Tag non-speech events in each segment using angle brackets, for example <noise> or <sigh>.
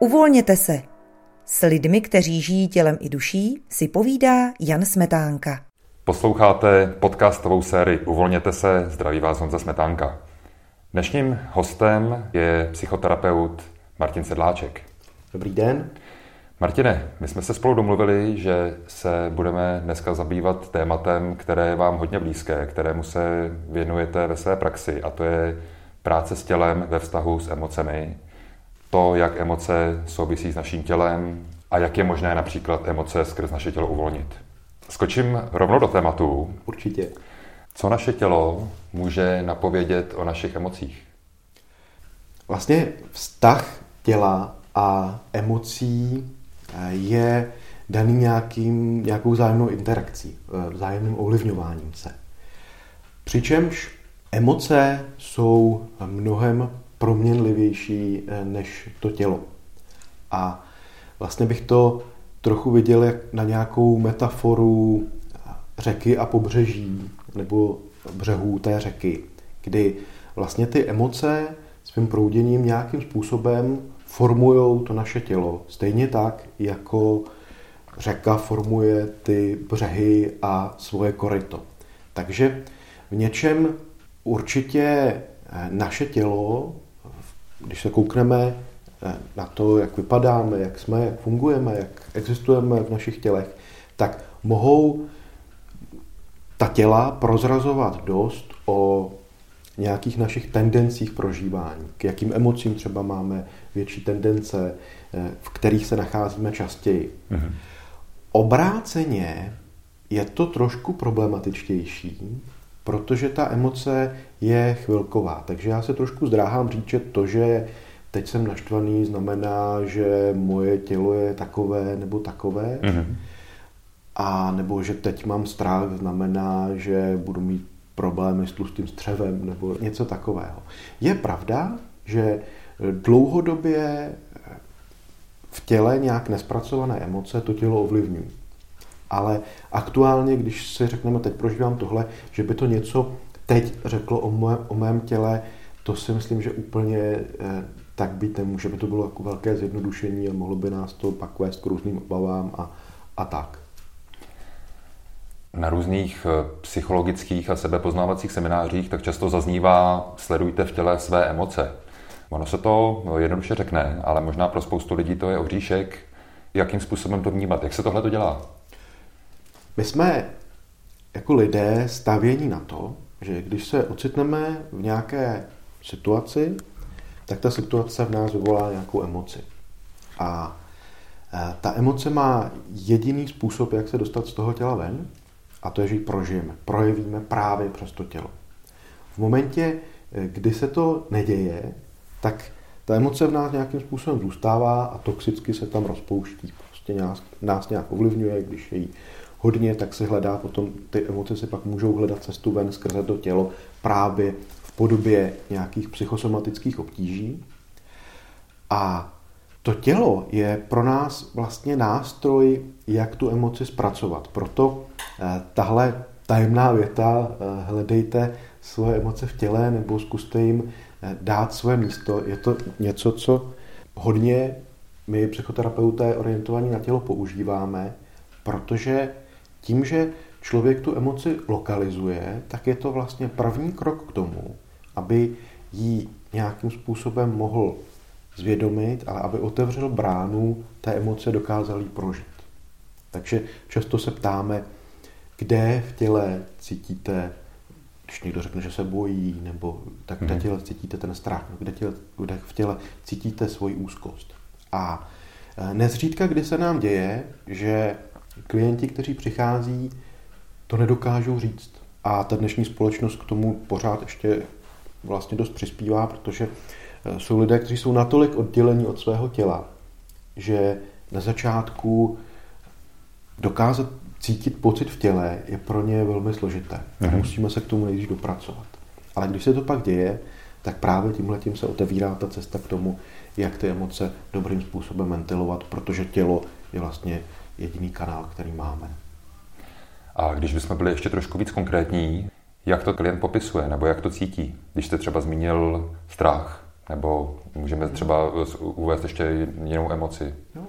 Uvolněte se. S lidmi, kteří žijí tělem i duší, si povídá Jan Smetánka. Posloucháte podcastovou sérii Uvolněte se, zdraví vás Honza Smetánka. Dnešním hostem je psychoterapeut Martin Sedláček. Dobrý den. Martine, my jsme se spolu domluvili, že se budeme dneska zabývat tématem, které je vám hodně blízké, kterému se věnujete ve své praxi, a to je práce s tělem ve vztahu s emocemi, to, jak emoce souvisí s naším tělem a jak je možné například emoce skrz naše tělo uvolnit. Skočím rovnou do tématu. Určitě. Co naše tělo může napovědět o našich emocích? Vlastně vztah těla a emocí eh, je daný nějakým, nějakou vzájemnou interakcí, eh, vzájemným ovlivňováním se. Přičemž emoce jsou mnohem proměnlivější eh, než to tělo. A vlastně bych to trochu viděl jak na nějakou metaforu řeky a pobřeží, nebo břehů té řeky, kdy vlastně ty emoce svým prouděním nějakým způsobem formují to naše tělo. Stejně tak, jako řeka formuje ty břehy a svoje koryto. Takže v něčem určitě eh, naše tělo když se koukneme eh, na to, jak vypadáme, jak jsme, jak fungujeme, jak existujeme v našich tělech, tak mohou ta těla prozrazovat dost o nějakých našich tendencích prožívání, k jakým emocím třeba máme větší tendence, eh, v kterých se nacházíme častěji. Mm-hmm. Obráceně je to trošku problematičtější, protože ta emoce je chvilková. Takže já se trošku zdráhám říct, že to, že teď jsem naštvaný, znamená, že moje tělo je takové nebo takové. Mm-hmm. A nebo že teď mám strach, znamená, že budu mít problémy s tlustým střevem nebo něco takového. Je pravda, že dlouhodobě v těle nějak nespracované emoce to tělo ovlivňují. Ale aktuálně, když si řekneme, teď prožívám tohle, že by to něco teď řeklo o, mé, o mém těle, to si myslím, že úplně eh, tak být nemůže. By to bylo jako velké zjednodušení a mohlo by nás to pak vést k různým obavám a, a tak. Na různých eh, psychologických a sebepoznávacích seminářích tak často zaznívá sledujte v těle své emoce. Ono se to jednoduše řekne, ale možná pro spoustu lidí to je ohříšek. Jakým způsobem to vnímat? Jak se tohle to dělá? My jsme jako lidé stavění na to, že když se ocitneme v nějaké situaci, tak ta situace v nás vyvolá nějakou emoci. A e, ta emoce má jediný způsob, jak se dostat z toho těla ven, a to je, že ji prožijeme, projevíme právě přes to tělo. V momentě, e, kdy se to neděje, tak ta emoce v nás nějakým způsobem zůstává a toxicky se tam rozpouští. Prostě nás, nás nějak ovlivňuje, když jí hodně, tak se hledá potom, ty emoce se pak můžou hledat cestu ven skrze to tělo právě v podobě nějakých psychosomatických obtíží. A to tělo je pro nás vlastně nástroj, jak tu emoci zpracovat. Proto eh, tahle tajemná věta, eh, hledejte svoje emoce v těle nebo zkuste jim eh, dát svoje místo, je to něco, co hodně my psychoterapeuté orientovaní na tělo používáme, protože tím, že člověk tu emoci lokalizuje, tak je to vlastně první krok k tomu, aby ji nějakým způsobem mohl zvědomit, ale aby otevřel bránu té emoce, dokázal ji prožít. Takže často se ptáme, kde v těle cítíte, když někdo řekne, že se bojí, nebo tak kde v mhm. těle cítíte ten strach, kde, těle, kde v těle cítíte svoji úzkost. A e, nezřídka, kdy se nám děje, že klienti, kteří přichází, to nedokážou říct. A ta dnešní společnost k tomu pořád ještě vlastně dost přispívá, protože eh, jsou lidé, kteří jsou natolik oddělení od svého těla, že na začátku dokázat cítit pocit v těle je pro ně velmi složité. Mm-hmm. Musíme se k tomu nejdřív dopracovat. Ale když se to pak děje, tak právě tímhle tím se otevírá ta cesta k tomu, jak ty emoce dobrým způsobem ventilovat, protože tělo je vlastně jediný kanál, který máme. A když bychom byli ještě trošku víc konkrétní, jak to klient popisuje nebo jak to cítí? Když jste třeba zmínil strach, Nebo můžeme třeba uvést ještě jinou emoci? Jo.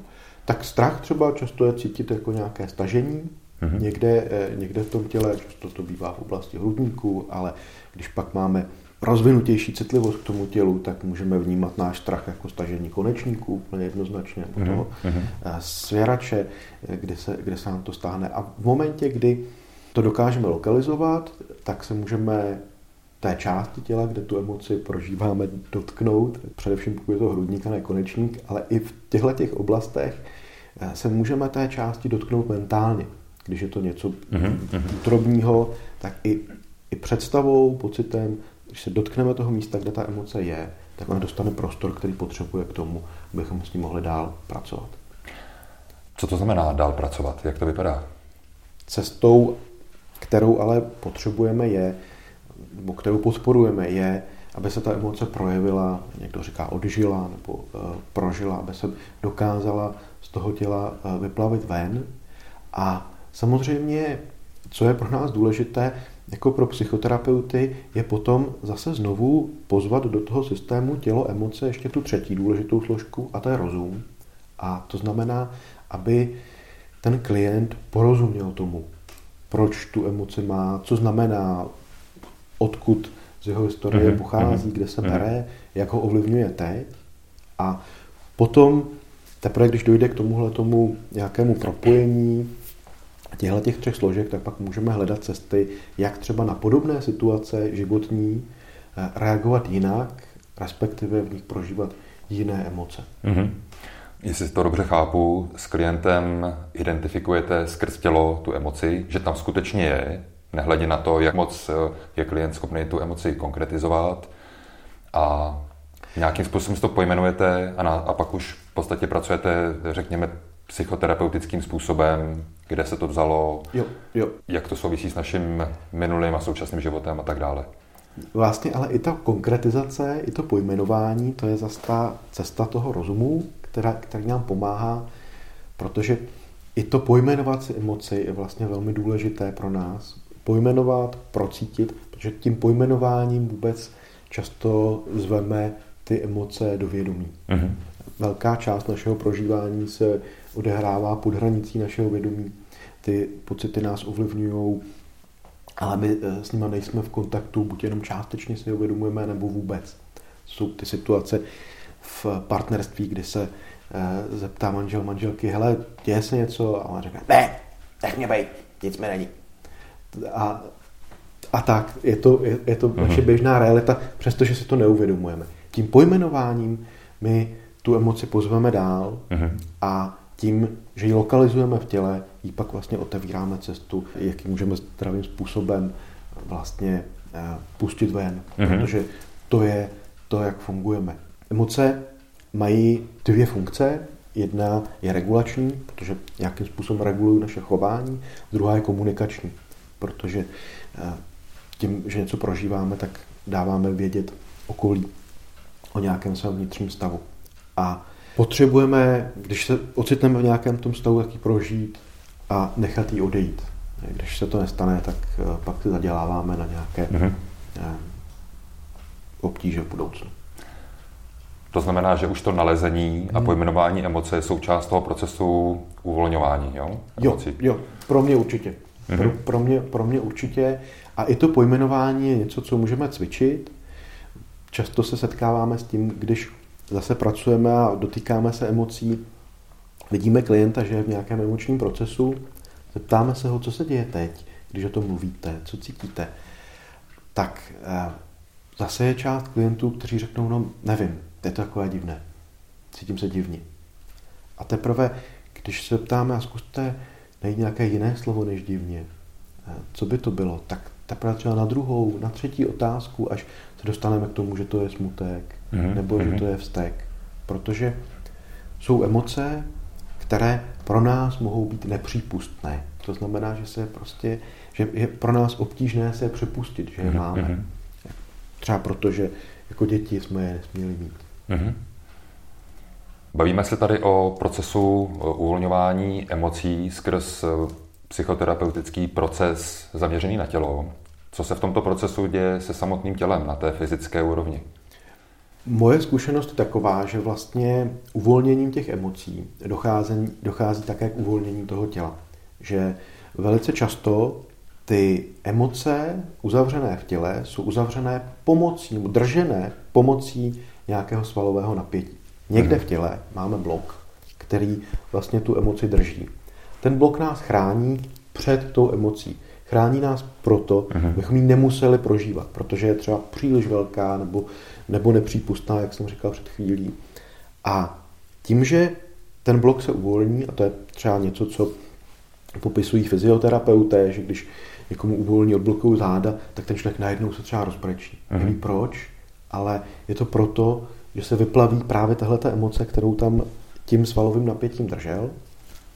Tak strach třeba často je cítit jako nějaké stažení, mm-hmm. někde, eh, někde v tom těle, často to bývá v oblasti hrudníků, ale když pak máme rozvinutější citlivost k tomu tělu, tak můžeme vnímat náš strach jako stažení konečníků úplně jednoznačně, nebo toho mm-hmm. svěrače, kde se, kde se nám to stáhne. A v momentě, kdy to dokážeme lokalizovat, tak se můžeme té části těla, kde tu emoci prožíváme, dotknout, především pokud je to hrudník a ne konečník, ale i v těchto těch oblastech eh, se můžeme té části dotknout mentálně. Když je to něco mm-hmm. útrobního, tak i, i představou, pocitem když se dotkneme toho místa, kde ta emoce je, tak ona dostane prostor, který potřebuje k tomu, abychom s ním mohli dál pracovat. Co to znamená dál pracovat? Jak to vypadá? Cestou, kterou ale potřebujeme je, nebo kterou podporujeme je, aby se ta emoce projevila, někdo říká odžila nebo uh, prožila, aby se dokázala z toho těla uh, vyplavit ven. A samozřejmě, co je pro nás důležité, jako pro psychoterapeuty je potom zase znovu pozvat do toho systému tělo, emoce, ještě tu třetí důležitou složku, a to je rozum. A to znamená, aby ten klient porozuměl tomu, proč tu emoci má, co znamená, odkud z jeho historie mm-hmm. pochází, kde se mhm. bere, jak ho ovlivňuje teď. A potom teprve, když dojde k tomuhle tomu nějakému propojení, těchto těch třech složek, tak pak můžeme hledat cesty, jak třeba na podobné situace životní eh, reagovat jinak, respektive v nich prožívat jiné emoce. Mm-hmm. Jestli to dobře chápu, s klientem identifikujete skrz tělo tu emoci, že tam skutečně je, nehledě na to, jak moc eh, je klient schopný tu emoci konkretizovat a nějakým způsobem si to pojmenujete a, na, a pak už v podstatě pracujete, řekněme, psychoterapeutickým způsobem, kde se to vzalo, jo, jo. jak to souvisí s naším minulým a současným životem a tak dále. Vlastně ale i ta konkretizace, i to pojmenování, to je zase ta cesta toho rozumu, která, která nám pomáhá, protože i to pojmenovat si emoci je vlastně velmi důležité pro nás. Pojmenovat, procítit, protože tím pojmenováním vůbec často zveme ty emoce do vědomí. Mm-hmm. Velká část našeho prožívání se odehrává pod hranicí našeho vědomí. Ty pocity nás ovlivňují, ale my eh, s nimi nejsme v kontaktu, buď jenom částečně si uvědomujeme, nebo vůbec. Jsou ty situace v partnerství, kdy se eh, zeptá manžel manželky, hele, děje se něco? A ona řekne, ne, nech mě bejt, nic mi není. A, a tak, je to, je, je to mm-hmm. naše běžná realita, přestože si to neuvědomujeme. Tím pojmenováním my tu emoci pozveme dál mm-hmm. a tím, že ji lokalizujeme v těle, ji pak vlastně otevíráme cestu, jak ji můžeme zdravým způsobem vlastně eh, pustit ven, mm-hmm. protože to je to, jak fungujeme. Emoce mají dvě funkce. Jedna je regulační, protože nějakým způsobem regulují naše chování, druhá je komunikační, protože eh, tím, že něco prožíváme, tak dáváme vědět okolí o nějakém svém vnitřním stavu. A potřebujeme, když se ocitneme v nějakém tom stavu, tak ji prožít a nechat ji odejít. Když se to nestane, tak eh, pak si zaděláváme na nějaké mm-hmm. obtíže v budoucnu. To znamená, že už to nalezení a mhm. pojmenování emoce je součást toho procesu uvolňování, jo? Jo, jo, pro mě určitě. Mm-hmm. Pro, pro, mě, pro mě určitě. A i to pojmenování je něco, co můžeme cvičit. Často se setkáváme s tím, když zase pracujeme a dotýkáme se emocí, vidíme klienta, že je v nějakém emočním procesu, zeptáme se ho, co se děje teď, když o tom mluvíte, co cítíte, tak eh, zase je část klientů, kteří řeknou, no nevím, je to takové divné, cítím se divně. A teprve, když se ptáme a zkuste najít nějaké jiné slovo než divně, eh, co by to bylo, tak teprve třeba na druhou, na třetí otázku, až se dostaneme k tomu, že to je smutek, mm-hmm. nebo mm-hmm. že mhm. to je vztek. Protože jsou emoce, které pro nás mohou být nepřípustné. To znamená, že se prostě, že je pro nás obtížné se je připustit, že je mm-hmm. máme. Mhm. Třeba protože jako děti jsme je nesměli mít. Mm-hmm. Bavíme se tady o procesu uvolňování emocí skrz psychoterapeutický proces zaměřený na tělo. Co se v tomto procesu děje se samotným tělem na té fyzické úrovni? Moje zkušenost je taková, že vlastně uvolněním těch emocí dochází, dochází také k uvolnění toho těla. Že velice často ty emoce uzavřené v těle jsou uzavřené pomocí, nebo držené pomocí nějakého svalového napětí. Někde v těle máme blok, který vlastně tu emoci drží. Ten blok nás chrání před tou emocí. Chrání nás proto, uh-huh. abychom ji nemuseli prožívat, protože je třeba příliš velká nebo, nebo nepřípustná, jak jsem říkal před chvílí. A tím, že ten blok se uvolní, a to je třeba něco, co popisují fyzioterapeuté, že když někomu uvolní odblokují záda, tak ten člověk najednou se třeba rozbrečí. Uh-huh. Neví proč, ale je to proto, že se vyplaví právě tahle emoce, kterou tam tím svalovým napětím držel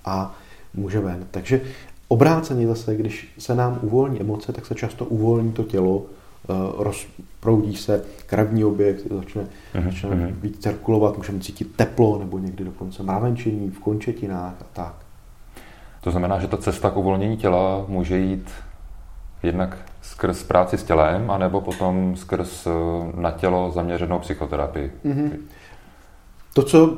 a může ven. Takže obráceně zase, když se nám uvolní emoce, tak se často uvolní to tělo, eh, rozproudí se krevní objekt, začne, uh-huh, začne uh-huh. víc cirkulovat, můžeme cítit teplo nebo někdy dokonce mravenčení v končetinách a tak. To znamená, že ta cesta k uvolnění těla může jít jednak skrz práci s tělem, anebo potom skrz eh, na tělo zaměřenou psychoterapii. Mm-hmm. To, co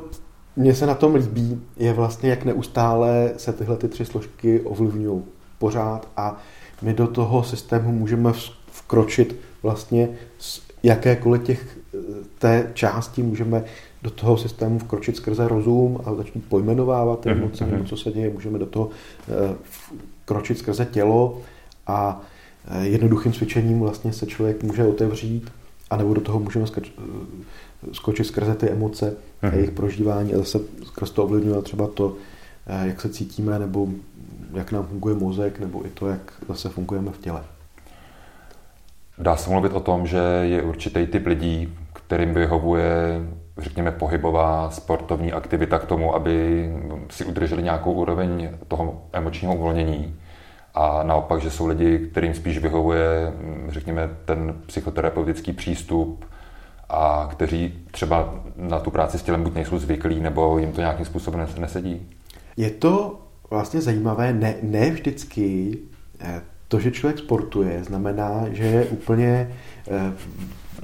mně se na tom líbí, je vlastně, jak neustále se tyhle ty tři složky ovlivňují pořád a my do toho systému můžeme vkročit vlastně z jakékoliv těch eh, té části můžeme do toho systému vkročit skrze rozum a začít pojmenovávat ty mhm, emoce, mm-hmm. co se děje, můžeme do toho eh, vkročit skrze tělo a Eh, jednoduchým cvičením vlastně se člověk může otevřít a nebo do toho můžeme skočit, skrze ty emoce a mhm. jejich prožívání a zase skrz to ovlivňuje třeba to, eh, jak se cítíme, nebo jak nám funguje mozek, nebo i to, jak zase fungujeme v těle. Dá se mluvit o tom, že je určitý typ lidí, kterým vyhovuje, řekněme, pohybová sportovní aktivita k tomu, aby si udrželi nějakou úroveň toho emočního uvolnění a naopak, že jsou lidi, kterým spíš vyhovuje, řekněme, ten psychoterapeutický přístup a kteří třeba na tu práci s tělem buď nejsou zvyklí, nebo jim to nějakým způsobem nesedí? Je to vlastně zajímavé, ne, ne vždycky eh, to, že člověk sportuje, znamená, že je úplně eh,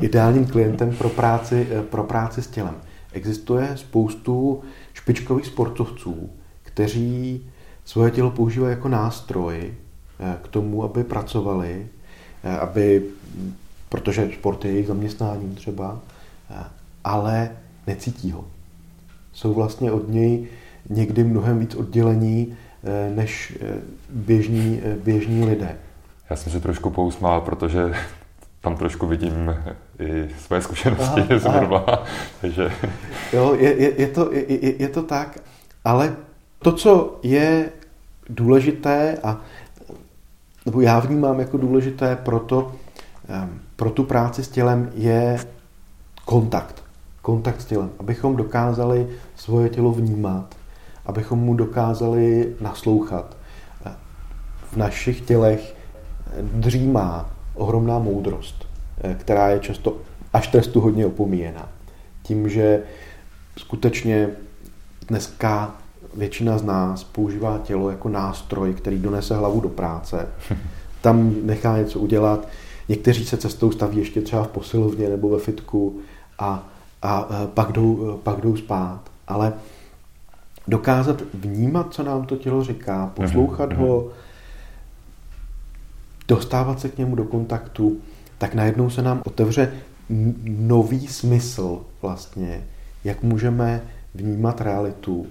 ideálním klientem pro práci, eh, pro práci s tělem. Existuje spoustu špičkových sportovců, kteří svoje tělo používají jako nástroj k tomu, aby pracovali, aby, protože sport je jejich zaměstnání třeba, ale necítí ho. Jsou vlastně od něj někdy mnohem víc oddělení než běžní, běžní lidé. Já jsem se trošku pousmál, protože tam trošku vidím i své zkušenosti aha, z aha. <laughs> takže... Jo, je, je, je, to, je, je to tak, ale to, co je důležité a nebo já vnímám jako důležité proto, pro tu práci s tělem je kontakt. Kontakt s tělem. Abychom dokázali svoje tělo vnímat, abychom mu dokázali naslouchat. V našich tělech dřímá ohromná moudrost, eh, která je často až trestu hodně opomíjena. Tím, že skutečně dneska většina z nás používá tělo jako nástroj, který donese hlavu do práce. <laughs> Tam nechá něco udělat. Někteří se cestou staví ještě třeba v posilovně nebo ve fitku a, a pak, jdou, pak jdou spát. Ale dokázat vnímat, co nám to tělo říká, poslouchat mm-hmm. ho, dostávat se k němu do kontaktu, tak najednou se nám otevře nový smysl vlastně, jak můžeme vnímat realitu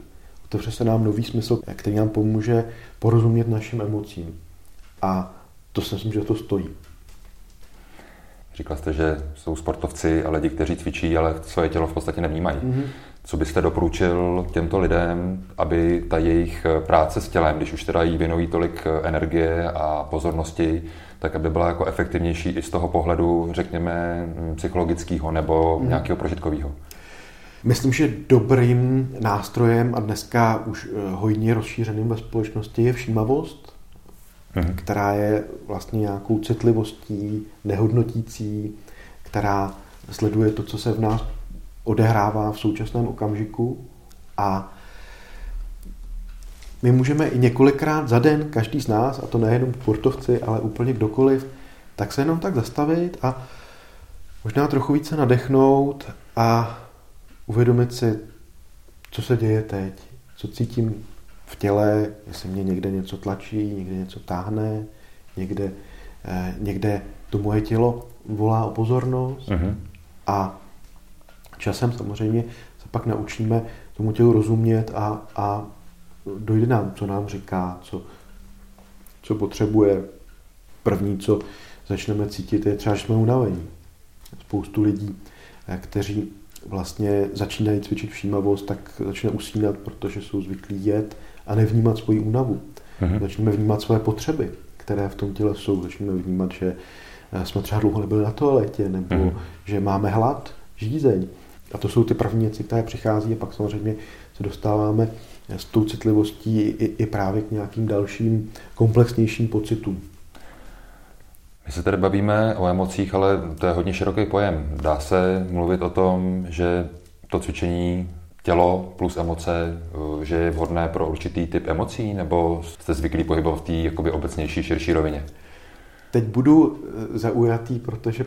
otevře se nám nový smysl, který nám pomůže porozumět našim emocím. A to si myslím, že to stojí. Říkal jste, že jsou sportovci a lidi, kteří cvičí, ale svoje tělo v podstatě nevnímají. Mm-hmm. Co byste doporučil těmto lidem, aby ta jejich práce s tělem, když už teda jí věnují tolik energie a pozornosti, tak aby byla jako efektivnější i z toho pohledu, řekněme, psychologického nebo mm. nějakého prožitkového? Myslím, že dobrým nástrojem a dneska už eh, hojně rozšířeným ve společnosti je všímavost, mhm. která je vlastně nějakou citlivostí, nehodnotící, která sleduje to, co se v nás odehrává v současném okamžiku a my můžeme i několikrát za den, každý z nás, a to nejenom sportovci, ale úplně kdokoliv, tak se jenom tak zastavit a možná trochu více nadechnout a uvědomit si, co se děje teď, co cítím v těle, jestli mě někde něco tlačí, někde něco táhne, někde, eh, někde to moje tělo volá o pozornost uh-huh. a časem samozřejmě se pak naučíme tomu tělu rozumět a, a dojde nám, co nám říká, co, co potřebuje. První, co začneme cítit, je třeba, že jsme unavení. Spoustu lidí, eh, kteří vlastně začínají cvičit všímavost, tak začne usínat, protože jsou zvyklí jet a nevnímat svoji únavu. Mm-hmm. Začneme vnímat své potřeby, které v tom těle jsou. Začneme vnímat, že eh, jsme třeba dlouho nebyli na toaletě, nebo mm-hmm. že máme hlad, žízeň. A to jsou ty první věci, které přichází a pak samozřejmě se dostáváme s tou citlivostí i, i právě k nějakým dalším komplexnějším pocitům. My se tady bavíme o emocích, ale to je hodně široký pojem. Dá se mluvit o tom, že to cvičení tělo plus emoce, že je vhodné pro určitý typ emocí, nebo jste zvyklí pohybovat v té jakoby obecnější, širší rovině? Teď budu eh, zaujatý, protože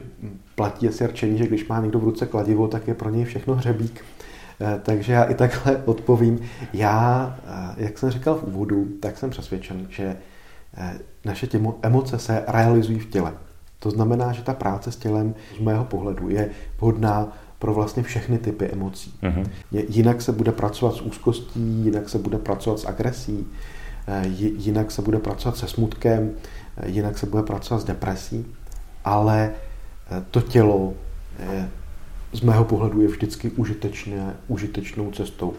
platí asi rčení, že když má někdo v ruce kladivo, tak je pro něj všechno hřebík. Eh, takže já i takhle <laughs> odpovím. Já, eh, jak jsem říkal v úvodu, tak jsem přesvědčen, že naše těmo, emoce se realizují v těle. To znamená, že ta práce s tělem z mého pohledu je vhodná pro vlastně všechny typy emocí. Mm-hmm. Jinak se bude pracovat s úzkostí, jinak se bude pracovat s agresí, jinak se bude pracovat se smutkem, jinak se bude pracovat s depresí, ale eh, to tělo eh, z mého pohledu je vždycky užitečné, užitečnou cestou.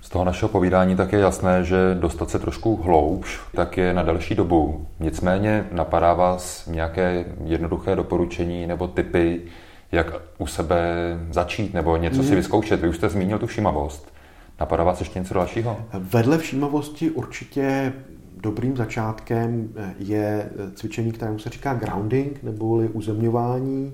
Z toho našeho povídání tak je jasné, že dostat se trošku hloubš, tak je na další dobu. Nicméně napadá vás nějaké jednoduché doporučení nebo typy, jak u sebe začít nebo něco si hmm. vyzkoušet. Vy už jste zmínil tu všímavost. Napadá vás ještě něco dalšího? Vedle všímavosti určitě dobrým začátkem eh, je eh, cvičení, kterému se říká grounding, neboli uzemňování.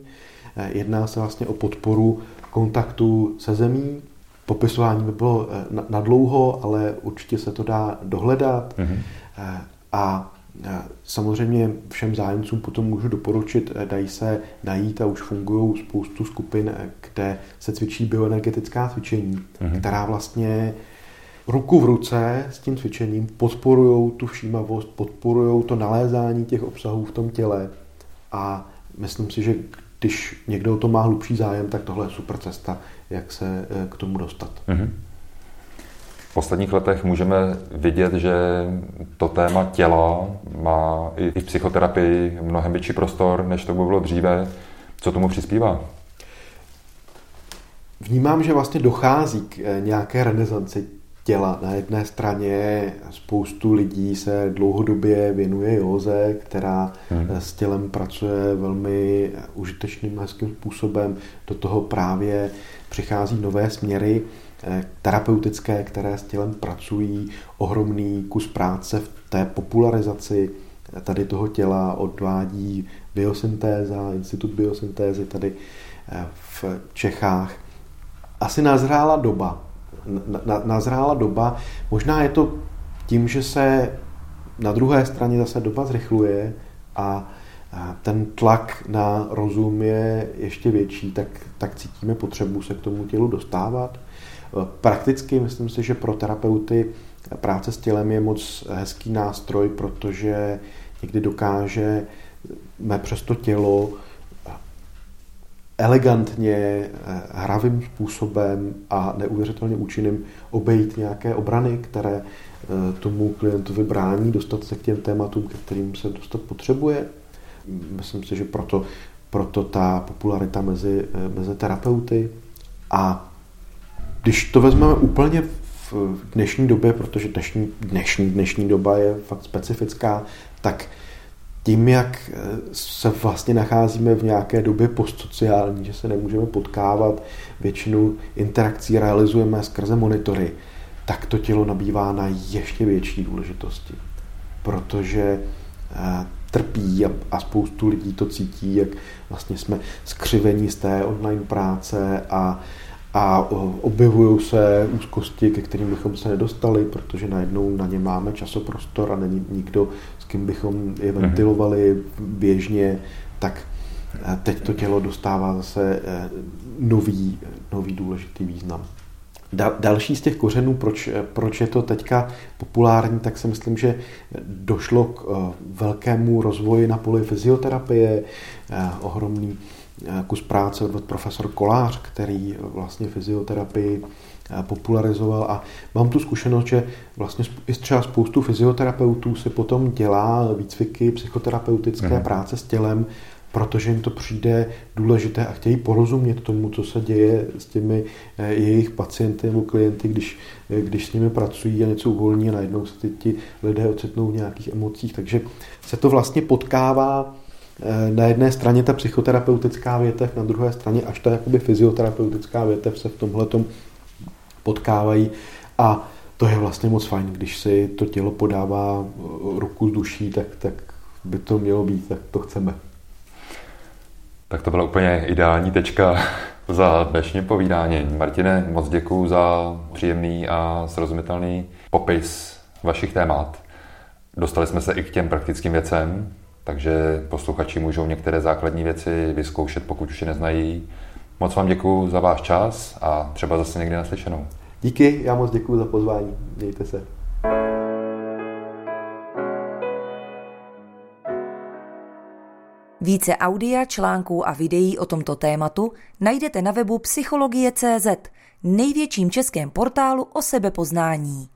Eh, jedná se vlastně o podporu kontaktu se zemí. Popisování by bylo na dlouho, ale určitě se to dá dohledat. Mm-hmm. A samozřejmě všem zájemcům potom můžu doporučit, dají se najít a už fungují spoustu skupin, kde se cvičí bioenergetická cvičení, mm-hmm. která vlastně ruku v ruce s tím cvičením podporují tu všímavost, podporují to nalézání těch obsahů v tom těle a myslím si, že když někdo o to má hlubší zájem, tak tohle je super cesta, jak se eh, k tomu dostat. Mm-hmm. V posledních letech můžeme vidět, že to téma těla má i v psychoterapii mnohem větší prostor, než to bylo dříve. Co tomu přispívá? Vnímám, že vlastně dochází k eh, nějaké renesanci těla. Na jedné straně spoustu lidí se dlouhodobě věnuje józe, která hmm. s tělem pracuje velmi užitečným hezkým způsobem. Do toho právě přichází nové směry eh, terapeutické, které s tělem pracují. Ohromný kus práce v té popularizaci tady toho těla odvádí biosyntéza, Institut biosyntézy tady eh, v Čechách. Asi nazrála doba, na, nazrála doba. Možná je to tím, že se na druhé straně zase doba zrychluje a ten tlak na rozum je ještě větší, tak, tak cítíme potřebu se k tomu tělu dostávat. Prakticky myslím si, že pro terapeuty práce s tělem je moc hezký nástroj, protože někdy dokáže přes to tělo elegantně, hravým způsobem a neuvěřitelně účinným obejít nějaké obrany, které eh, tomu klientovi brání dostat se k těm tématům, ke kterým se dostat potřebuje. Myslím si, že proto, proto ta popularita mezi, eh, mezi terapeuty. A když to vezmeme úplně v dnešní době, protože dnešní, dnešní, dnešní doba je fakt specifická, tak tím, jak eh, se vlastně nacházíme v nějaké době postsociální, že se nemůžeme potkávat, většinu interakcí realizujeme skrze monitory, tak to tělo nabývá na ještě větší důležitosti. Protože eh, trpí a, spoustu lidí to cítí, jak vlastně jsme skřivení z té online práce a, a objevují se úzkosti, ke kterým bychom se nedostali, protože najednou na ně máme časoprostor a není nikdo kým bychom je mhm. ventilovali běžně, tak teď to tělo dostává zase eh, nový, nový důležitý význam. Další z těch kořenů, proč, proč je to teďka populární, tak si myslím, že došlo k eh, velkému rozvoji na poli fyzioterapie, eh, ohromný kus práce od profesor Kolář, který vlastně fyzioterapii popularizoval a mám tu zkušenost, že vlastně i třeba spoustu fyzioterapeutů si potom dělá výcviky psychoterapeutické mm. práce s tělem, protože jim to přijde důležité a chtějí porozumět tomu, co se děje s těmi eh, jejich pacienty nebo klienty, když, eh, když s nimi pracují a něco uvolní a najednou se ty, ti lidé ocitnou v nějakých emocích. Takže se to vlastně potkává eh, na jedné straně ta psychoterapeutická větev, na druhé straně až ta jakoby fyzioterapeutická větev se v tomhle potkávají a to je vlastně moc fajn, když si to tělo podává ruku z duší, tak, tak by to mělo být, tak to chceme. Tak to byla úplně ideální tečka za dnešní povídání. Martine, moc děkuji za příjemný a srozumitelný popis vašich témat. Dostali jsme se i k těm praktickým věcem, takže posluchači můžou některé základní věci vyzkoušet, pokud už je neznají. Moc vám děkuji za váš čas a třeba zase někdy naslyšenou. Díky, já moc děkuji za pozvání. Mějte se. Více audia, článků a videí o tomto tématu najdete na webu Psychologie.cz, největším českém portálu o sebepoznání.